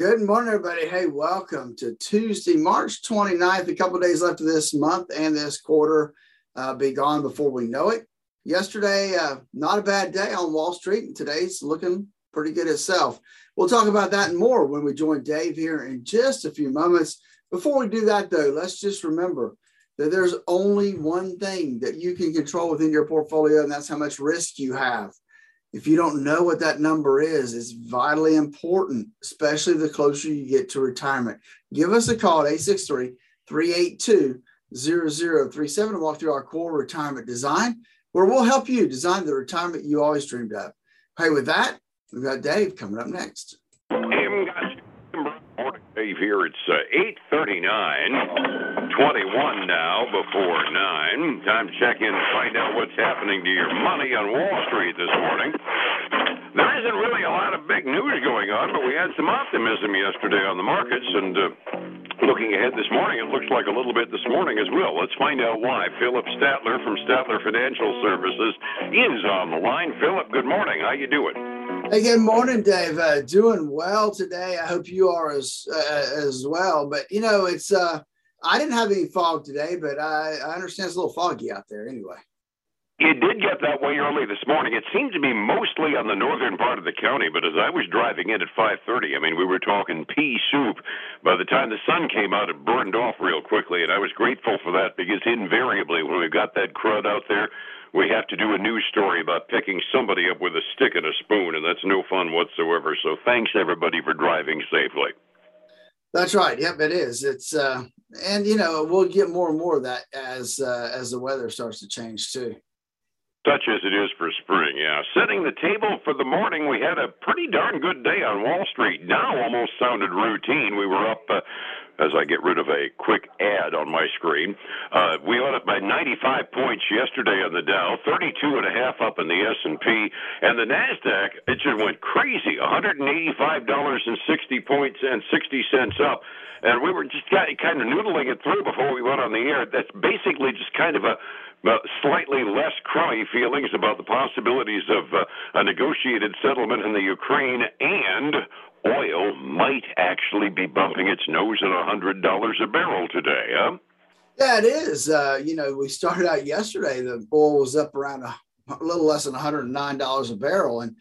Good morning, everybody. Hey, welcome to Tuesday, March 29th. A couple days left of this month and this quarter. Uh, be gone before we know it. Yesterday, uh, not a bad day on Wall Street, and today's looking pretty good itself. We'll talk about that and more when we join Dave here in just a few moments. Before we do that, though, let's just remember that there's only one thing that you can control within your portfolio, and that's how much risk you have. If you don't know what that number is, it's vitally important, especially the closer you get to retirement. Give us a call at 863 382 0037 and walk through our core retirement design, where we'll help you design the retirement you always dreamed of. Hey, with that, we've got Dave coming up next. Dave here. It's uh, 8.39, 21 now before 9. Time to check in and find out what's happening to your money on Wall Street this morning. There isn't really a lot of big news going on, but we had some optimism yesterday on the markets, and uh, looking ahead this morning, it looks like a little bit this morning as well. Let's find out why. Phillip Statler from Statler Financial Services is on the line. Phillip, good morning. How you doing? Hey, good morning, Dave. Uh, doing well today. I hope you are as uh, as well. But you know, it's uh, I didn't have any fog today, but I, I understand it's a little foggy out there anyway. It did get that way early this morning. It seemed to be mostly on the northern part of the county, but as I was driving in at 5:30, I mean, we were talking pea soup. By the time the sun came out, it burned off real quickly, and I was grateful for that because invariably, when we've got that crud out there, we have to do a news story about picking somebody up with a stick and a spoon, and that's no fun whatsoever. So thanks everybody for driving safely. That's right. Yep, it is. It's uh, and you know we'll get more and more of that as uh, as the weather starts to change too. Such as it is for spring, yeah. Setting the table for the morning, we had a pretty darn good day on Wall Street. Now almost sounded routine. We were up uh, as I get rid of a quick ad on my screen. Uh, we went up by 95 points yesterday on the Dow, 32 and a half up in the S&P, and the Nasdaq it just went crazy, 185 dollars and 60 points and 60 cents up. And we were just kind of noodling it through before we went on the air. That's basically just kind of a slightly less crummy feelings about the possibilities of uh, a negotiated settlement in the Ukraine and oil might actually be bumping its nose at a hundred dollars a barrel today, huh? Yeah, it is. Uh, you know, we started out yesterday. The oil was up around a, a little less than one hundred and nine dollars a barrel, and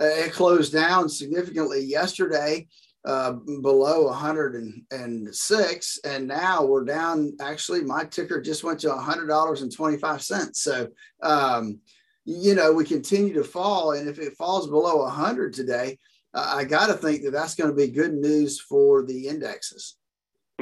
uh, it closed down significantly yesterday, uh, below 106, and now we're down. Actually, my ticker just went to hundred dollars and twenty five cents. So. Um, you know, we continue to fall, and if it falls below 100 today, I got to think that that's going to be good news for the indexes.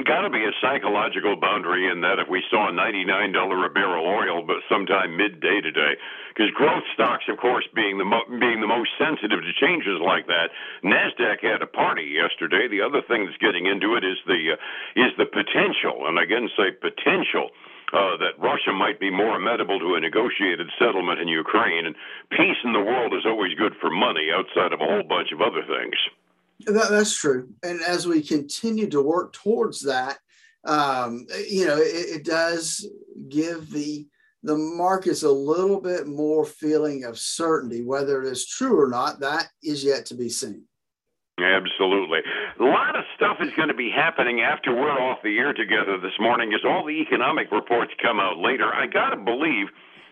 Got to be a psychological boundary in that if we saw $99 a barrel oil, but sometime midday today, because growth stocks, of course, being the mo- being the most sensitive to changes like that. Nasdaq had a party yesterday. The other thing that's getting into it is the uh, is the potential, and again say potential uh, that Russia might be more amenable to a negotiated settlement in Ukraine. And peace in the world is always good for money outside of a whole bunch of other things. That, that's true. And as we continue to work towards that, um, you know, it, it does give the the markets a little bit more feeling of certainty. Whether it is true or not, that is yet to be seen. Absolutely. A lot of stuff is going to be happening after we're off the air together this morning as all the economic reports come out later. I got to believe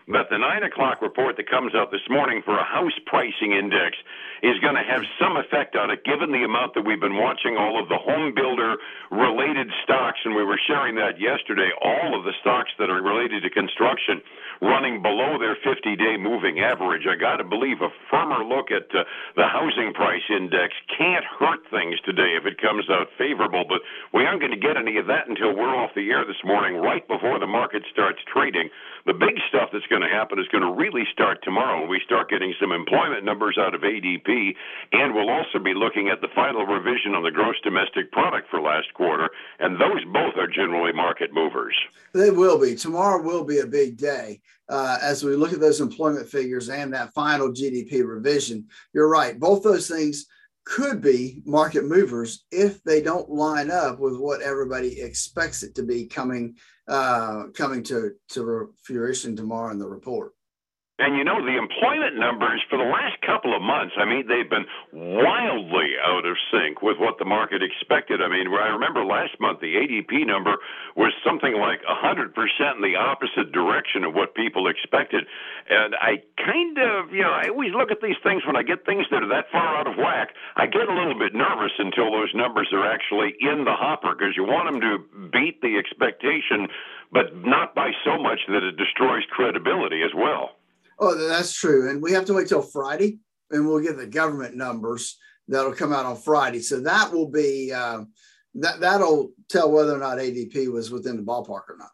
that the 9 o'clock report that comes out this morning for a house pricing index is going to have some effect on it, given the amount that we've been watching all of the home builder related stocks, and we were sharing that yesterday, all of the stocks that are related to construction running below their 50 day moving average. I got to believe a firmer look at uh, the housing price index can't hurt things today if it comes out favorable, but we aren't going to get any of that until we're off the air this morning, right before the market starts trading. The big stuff that's going to happen is going to really start tomorrow when we start getting some employment numbers out of ADP, and we'll also be looking at the final revision on the gross domestic product for last quarter, and those both are generally market movers. They will be. Tomorrow will be a big day uh, as we look at those employment figures and that final GDP revision. You're right. Both those things could be market movers if they don't line up with what everybody expects it to be coming uh, coming to to fruition tomorrow in the report. And you know, the employment numbers for the last couple of months, I mean, they've been wildly out of sync with what the market expected. I mean, I remember last month the ADP number was something like 100% in the opposite direction of what people expected. And I kind of, you know, I always look at these things when I get things that are that far out of whack, I get a little bit nervous until those numbers are actually in the hopper because you want them to beat the expectation, but not by so much that it destroys credibility as well. Oh, that's true. And we have to wait till Friday and we'll get the government numbers that'll come out on Friday. So that will be, uh, that, that'll tell whether or not ADP was within the ballpark or not.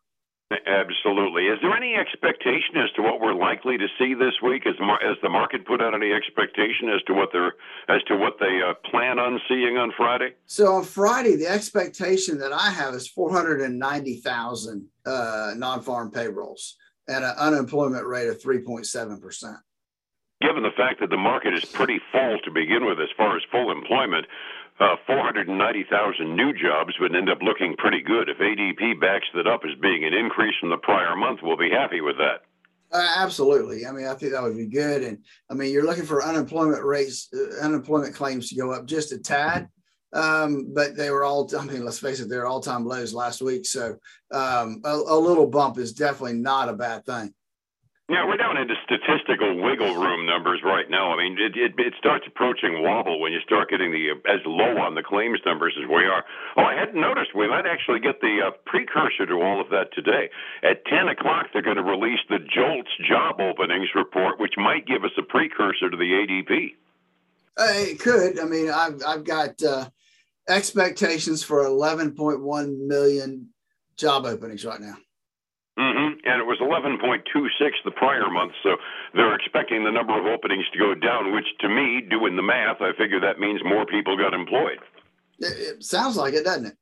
Absolutely. Is there any expectation as to what we're likely to see this week? As, as the market put out any expectation as to what they're as to what they uh, plan on seeing on Friday? So on Friday, the expectation that I have is four hundred and ninety thousand uh, non-farm payrolls at an unemployment rate of 3.7%. Given the fact that the market is pretty full to begin with as far as full employment, uh, 490,000 new jobs would end up looking pretty good. If ADP backs that up as being an increase from the prior month, we'll be happy with that. Uh, absolutely. I mean, I think that would be good. And I mean, you're looking for unemployment rates, uh, unemployment claims to go up just a tad. Um, but they were all, I mean, let's face it, they're all time lows last week. So um, a, a, little bump is definitely not a bad thing. Yeah, we're down into statistical wiggle room numbers right now. I mean, it, it, it starts approaching wobble when you start getting the as low on the claims numbers as we are. Oh, I hadn't noticed. We might actually get the uh, precursor to all of that today. At 10 o'clock, they're going to release the JOLTS job openings report, which might give us a precursor to the ADP. Uh, it could. I mean, I've I've got uh, expectations for 11.1 million job openings right now. Mm-hmm. And it was 11.26 the prior month. So they're expecting the number of openings to go down, which to me, doing the math, I figure that means more people got employed. It, it sounds like it, doesn't it?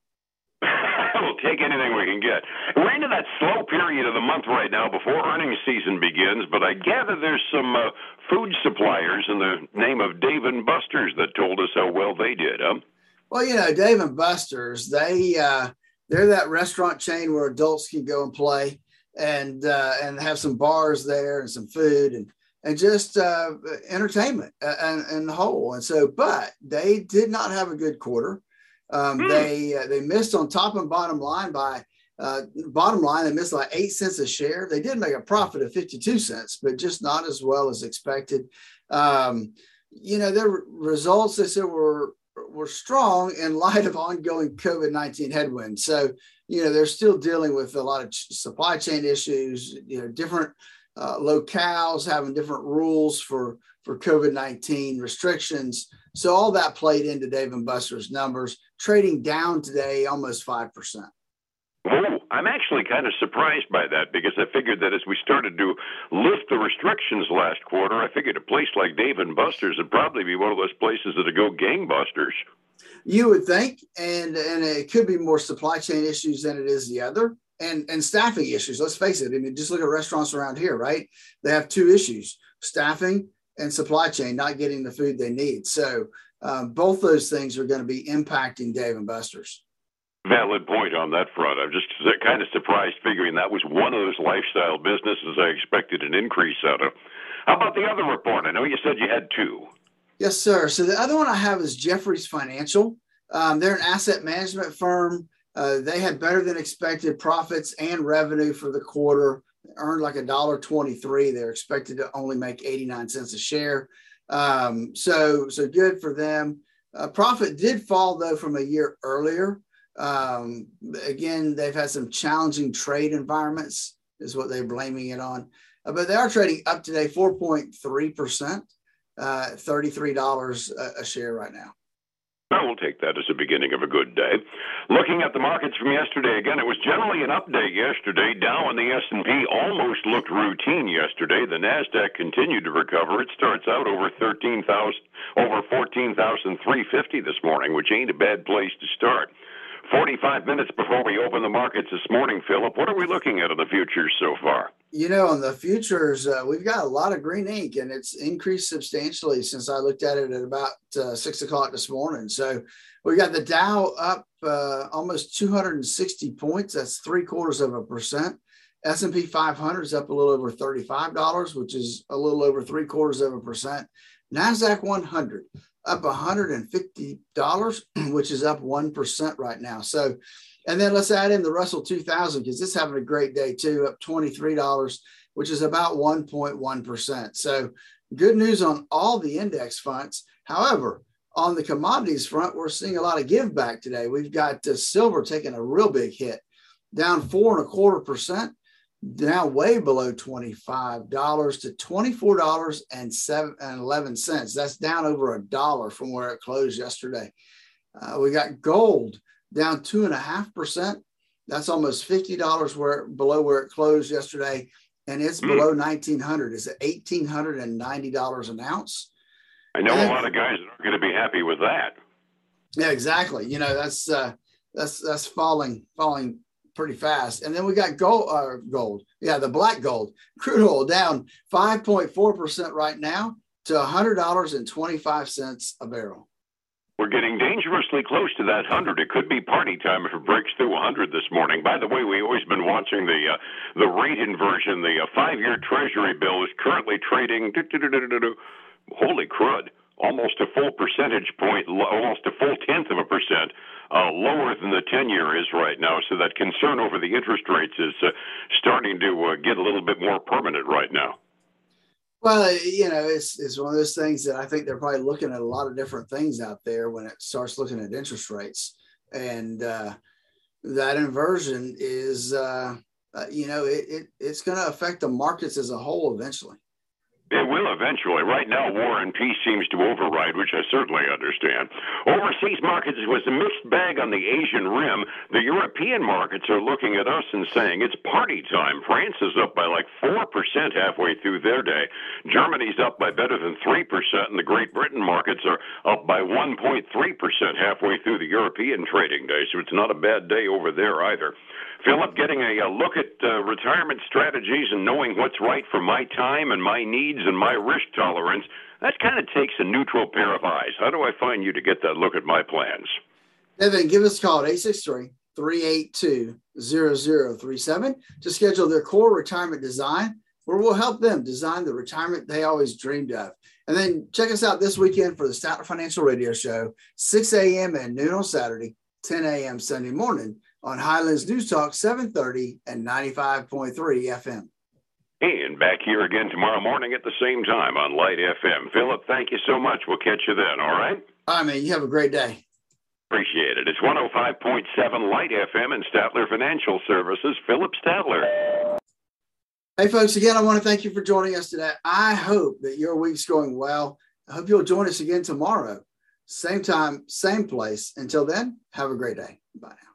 we'll take anything we can get. We're into that slow period of the month right now before earnings season begins, but I gather there's some uh, food suppliers in the name of Dave and Buster's that told us how well they did, huh? Well, you know, Dave and Buster's, they uh, they're that restaurant chain where adults can go and play and uh, and have some bars there and some food and and just uh, entertainment and, and the whole. And so, but they did not have a good quarter. Um, mm. They uh, they missed on top and bottom line by uh, bottom line. They missed like eight cents a share. They did make a profit of fifty two cents, but just not as well as expected. Um, you know, their results they said were were strong in light of ongoing COVID 19 headwinds. So, you know, they're still dealing with a lot of supply chain issues, you know, different uh, locales having different rules for, for COVID 19 restrictions. So, all that played into Dave and Buster's numbers, trading down today almost 5%. Oh, I'm actually kind of surprised by that because I figured that as we started to lift the restrictions last quarter, I figured a place like Dave and Buster's would probably be one of those places that would go gangbusters. You would think, and and it could be more supply chain issues than it is the other, and and staffing issues. Let's face it. I mean, just look at restaurants around here, right? They have two issues: staffing and supply chain, not getting the food they need. So um, both those things are going to be impacting Dave and Buster's. Valid point on that front. I'm just kind of surprised figuring that was one of those lifestyle businesses I expected an increase out of. How about the other report? I know you said you had two. Yes, sir. So the other one I have is Jefferies Financial. Um, they're an asset management firm. Uh, they had better than expected profits and revenue for the quarter. They earned like a dollar twenty-three. They're expected to only make eighty-nine cents a share. Um, so so good for them. Uh, profit did fall though from a year earlier. Um, again, they've had some challenging trade environments, is what they're blaming it on. Uh, but they are trading up today 4.3%, uh, $33 a, share right now. I will take that as a beginning of a good day. Looking at the markets from yesterday, again, it was generally an update yesterday. Dow and the S&P almost looked routine yesterday. The Nasdaq continued to recover. It starts out over 13,000, over 14,350 this morning, which ain't a bad place to start. 45 minutes before we open the markets this morning, Phillip. what are we looking at in the futures so far? You know, in the futures, uh, we've got a lot of green ink and it's increased substantially since I looked at it at about uh, six o'clock this morning. So we got the Dow up uh, almost 260 points. That's three quarters of a percent. S&P 500 is up a little over $35, which is a little over three quarters of a percent. NASDAQ 100 up $150, which is up 1% right now. So, and then let's add in the Russell 2000 because it's having a great day too, up $23, which is about 1.1%. So good news on all the index funds. However, on the commodities front, we're seeing a lot of give back today. We've got uh, silver taking a real big hit, down four and a quarter percent, now way below $25 to $24.11. That's down over a dollar from where it closed yesterday. Uh, we got gold down two and a half percent. That's almost $50 where below where it closed yesterday. And it's mm. below 1900. Is it $1,890 an ounce? I know and, a lot of guys that are going to be happy with that. Yeah, exactly. You know, that's, uh, that's, that's falling, falling pretty fast. And then we got gold, uh, gold. Yeah, the black gold, crude oil down 5.4% right now to $100.25 a barrel. We're getting dangerously close to that 100. It could be party time if it breaks through 100 this morning. By the way, we've always been watching the uh, the rate inversion. The uh, five-year Treasury bill is currently trading. Holy crud! Almost a full percentage point, almost a full tenth of a percent uh, lower than the 10 year is right now. So that concern over the interest rates is uh, starting to uh, get a little bit more permanent right now. Well, you know, it's, it's one of those things that I think they're probably looking at a lot of different things out there when it starts looking at interest rates. And uh, that inversion is, uh, uh, you know, it, it it's going to affect the markets as a whole eventually. It will eventually. Right now, war and peace seems to override, which I certainly understand. Overseas markets was a mixed bag on the Asian rim. The European markets are looking at us and saying it's party time. France is up by like 4% halfway through their day. Germany's up by better than 3%, and the Great Britain markets are up by 1.3% halfway through the European trading day. So it's not a bad day over there either. Phillip, getting a, a look at uh, retirement strategies and knowing what's right for my time and my needs and my risk tolerance, that kind of takes a neutral pair of eyes. How do I find you to get that look at my plans? Evan, give us a call at 863 382 0037 to schedule their core retirement design, where we'll help them design the retirement they always dreamed of. And then check us out this weekend for the Statler Financial Radio Show, 6 a.m. and noon on Saturday, 10 a.m. Sunday morning on Highlands News Talk 730 and 95.3 FM. And back here again tomorrow morning at the same time on Light FM. Phillip, thank you so much. We'll catch you then, all right? All right, man. You have a great day. Appreciate it. It's 105.7 Light FM and Statler Financial Services. Phillip Statler. Hey, folks, again, I want to thank you for joining us today. I hope that your week's going well. I hope you'll join us again tomorrow. Same time, same place. Until then, have a great day. Bye now.